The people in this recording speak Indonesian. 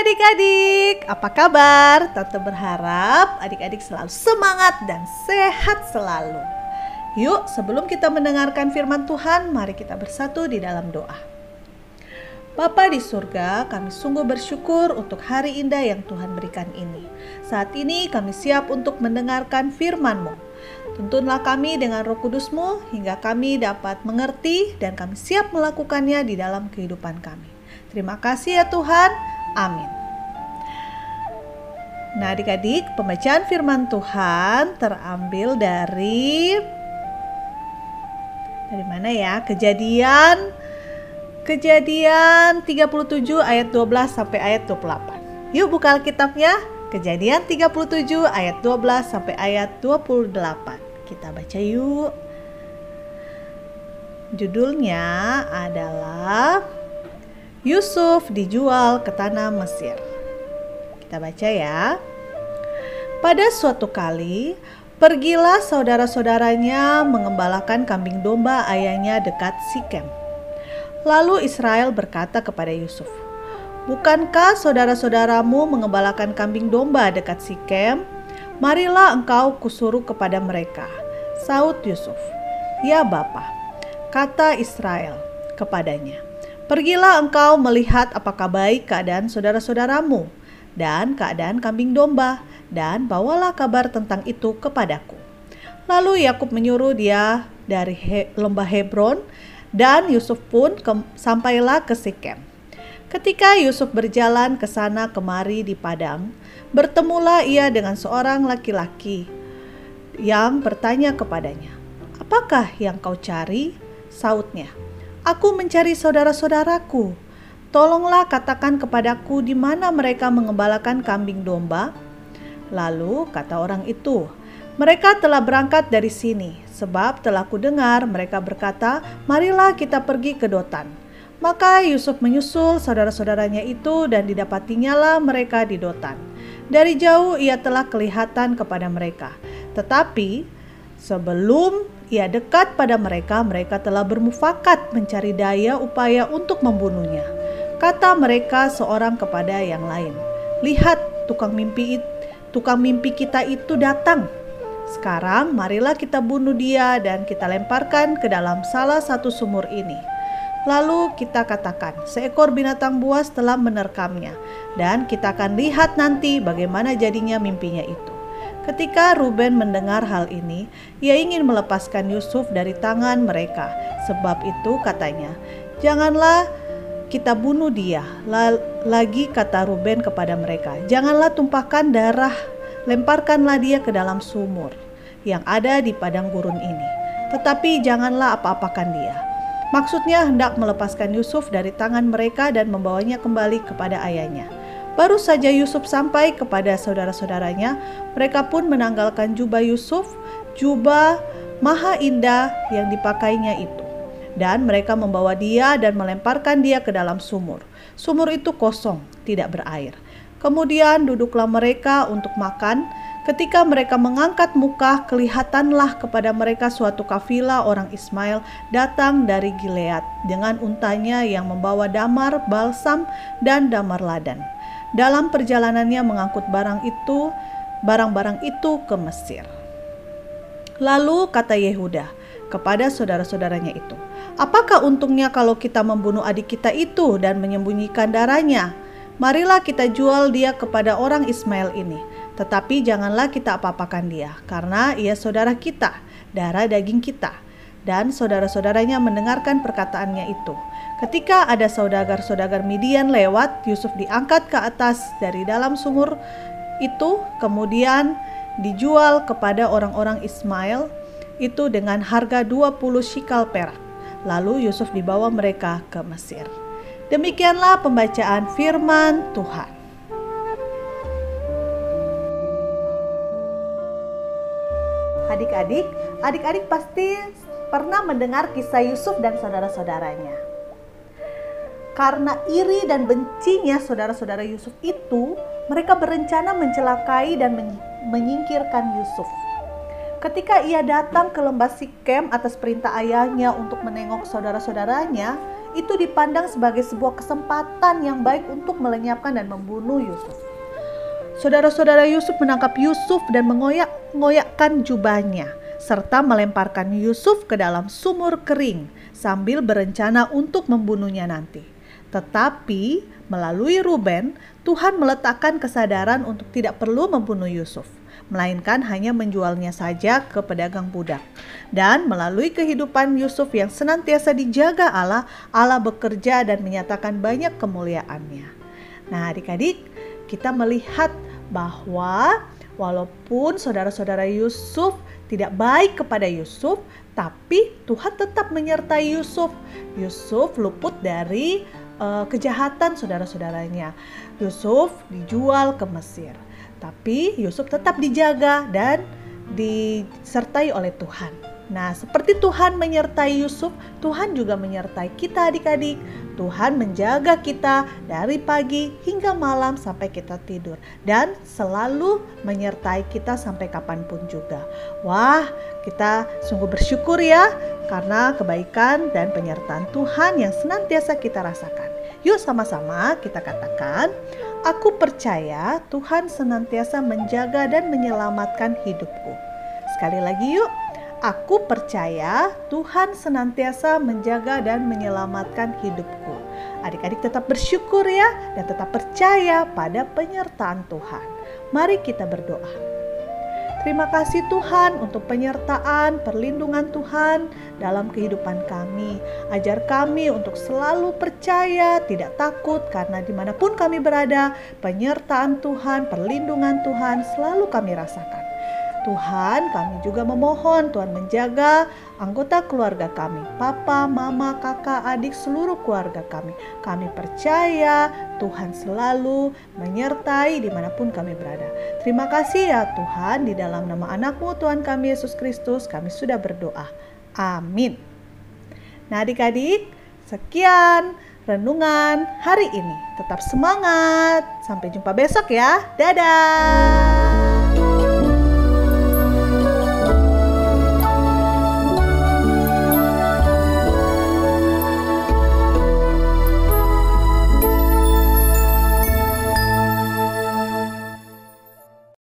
adik-adik, apa kabar? Tante berharap adik-adik selalu semangat dan sehat selalu. Yuk, sebelum kita mendengarkan firman Tuhan, mari kita bersatu di dalam doa. Bapa di surga, kami sungguh bersyukur untuk hari indah yang Tuhan berikan ini. Saat ini kami siap untuk mendengarkan firman-Mu. Tuntunlah kami dengan roh kudus-Mu hingga kami dapat mengerti dan kami siap melakukannya di dalam kehidupan kami. Terima kasih ya Tuhan. Amin. Nah, adik-adik, pembacaan firman Tuhan terambil dari dari mana ya? Kejadian Kejadian 37 ayat 12 sampai ayat 28. Yuk buka Alkitabnya. Kejadian 37 ayat 12 sampai ayat 28. Kita baca yuk. Judulnya adalah Yusuf dijual ke tanah Mesir. Kita baca ya. Pada suatu kali, pergilah saudara-saudaranya mengembalakan kambing domba ayahnya dekat Sikem. Lalu Israel berkata kepada Yusuf, Bukankah saudara-saudaramu mengembalakan kambing domba dekat Sikem? Marilah engkau kusuruh kepada mereka. Saud Yusuf, Ya Bapa, kata Israel kepadanya, Pergilah engkau melihat apakah baik keadaan saudara-saudaramu dan keadaan kambing domba, dan bawalah kabar tentang itu kepadaku. Lalu Yakub menyuruh dia dari He lembah Hebron, dan Yusuf pun ke sampailah ke Sikem. Ketika Yusuf berjalan ke sana kemari di padang, bertemulah ia dengan seorang laki-laki yang bertanya kepadanya, "Apakah yang kau cari?" Sautnya, Aku mencari saudara-saudaraku. Tolonglah katakan kepadaku di mana mereka mengembalakan kambing domba. Lalu kata orang itu, mereka telah berangkat dari sini, sebab telah kudengar mereka berkata, marilah kita pergi ke Dotan. Maka Yusuf menyusul saudara-saudaranya itu dan didapatinya lah mereka di Dotan. Dari jauh ia telah kelihatan kepada mereka. Tetapi sebelum ia dekat pada mereka, mereka telah bermufakat mencari daya upaya untuk membunuhnya. Kata mereka seorang kepada yang lain, "Lihat, tukang mimpi tukang mimpi kita itu datang. Sekarang marilah kita bunuh dia dan kita lemparkan ke dalam salah satu sumur ini." Lalu kita katakan, seekor binatang buas telah menerkamnya, dan kita akan lihat nanti bagaimana jadinya mimpinya itu. Ketika Ruben mendengar hal ini, ia ingin melepaskan Yusuf dari tangan mereka. Sebab itu katanya, "Janganlah kita bunuh dia." Lagi kata Ruben kepada mereka, "Janganlah tumpahkan darah, lemparkanlah dia ke dalam sumur yang ada di padang gurun ini. Tetapi janganlah apa-apakan dia." Maksudnya hendak melepaskan Yusuf dari tangan mereka dan membawanya kembali kepada ayahnya. Baru saja Yusuf sampai kepada saudara-saudaranya, mereka pun menanggalkan jubah Yusuf, jubah maha indah yang dipakainya itu. Dan mereka membawa dia dan melemparkan dia ke dalam sumur. Sumur itu kosong, tidak berair. Kemudian duduklah mereka untuk makan. Ketika mereka mengangkat muka, kelihatanlah kepada mereka suatu kafilah orang Ismail datang dari Gilead dengan untanya yang membawa damar, balsam, dan damar ladan dalam perjalanannya mengangkut barang itu, barang-barang itu ke Mesir. Lalu kata Yehuda kepada saudara-saudaranya itu, "Apakah untungnya kalau kita membunuh adik kita itu dan menyembunyikan darahnya? Marilah kita jual dia kepada orang Ismail ini, tetapi janganlah kita apa-apakan dia, karena ia saudara kita, darah daging kita." Dan saudara-saudaranya mendengarkan perkataannya itu. Ketika ada saudagar-saudagar Midian lewat, Yusuf diangkat ke atas dari dalam sumur itu, kemudian dijual kepada orang-orang Ismail itu dengan harga 20 shikal perak. Lalu Yusuf dibawa mereka ke Mesir. Demikianlah pembacaan firman Tuhan. Adik-adik, adik-adik pasti pernah mendengar kisah Yusuf dan saudara-saudaranya karena iri dan bencinya saudara-saudara Yusuf itu, mereka berencana mencelakai dan menyingkirkan Yusuf. Ketika ia datang ke lembah Sikem atas perintah ayahnya untuk menengok saudara-saudaranya, itu dipandang sebagai sebuah kesempatan yang baik untuk melenyapkan dan membunuh Yusuf. Saudara-saudara Yusuf menangkap Yusuf dan mengoyak-ngoyakkan jubahnya serta melemparkan Yusuf ke dalam sumur kering sambil berencana untuk membunuhnya nanti. Tetapi melalui Ruben, Tuhan meletakkan kesadaran untuk tidak perlu membunuh Yusuf, melainkan hanya menjualnya saja ke pedagang budak. Dan melalui kehidupan Yusuf yang senantiasa dijaga Allah, Allah bekerja dan menyatakan banyak kemuliaannya. Nah, adik-adik, kita melihat bahwa walaupun saudara-saudara Yusuf tidak baik kepada Yusuf, tapi Tuhan tetap menyertai Yusuf. Yusuf luput dari uh, kejahatan saudara-saudaranya. Yusuf dijual ke Mesir, tapi Yusuf tetap dijaga dan disertai oleh Tuhan. Nah, seperti Tuhan menyertai Yusuf, Tuhan juga menyertai kita adik-adik. Tuhan menjaga kita dari pagi hingga malam sampai kita tidur dan selalu menyertai kita sampai kapan pun juga. Wah, kita sungguh bersyukur ya karena kebaikan dan penyertaan Tuhan yang senantiasa kita rasakan. Yuk sama-sama kita katakan, aku percaya Tuhan senantiasa menjaga dan menyelamatkan hidupku. Sekali lagi yuk, Aku percaya Tuhan senantiasa menjaga dan menyelamatkan hidupku. Adik-adik tetap bersyukur ya dan tetap percaya pada penyertaan Tuhan. Mari kita berdoa. Terima kasih Tuhan untuk penyertaan, perlindungan Tuhan dalam kehidupan kami. Ajar kami untuk selalu percaya, tidak takut karena di mana pun kami berada, penyertaan Tuhan, perlindungan Tuhan selalu kami rasakan. Tuhan, kami juga memohon Tuhan menjaga anggota keluarga kami, papa, mama, kakak, adik, seluruh keluarga kami. Kami percaya Tuhan selalu menyertai di mana pun kami berada. Terima kasih ya Tuhan, di dalam nama anakmu Tuhan kami Yesus Kristus, kami sudah berdoa. Amin. Nah adik-adik, sekian renungan hari ini. Tetap semangat. Sampai jumpa besok ya. Dadah.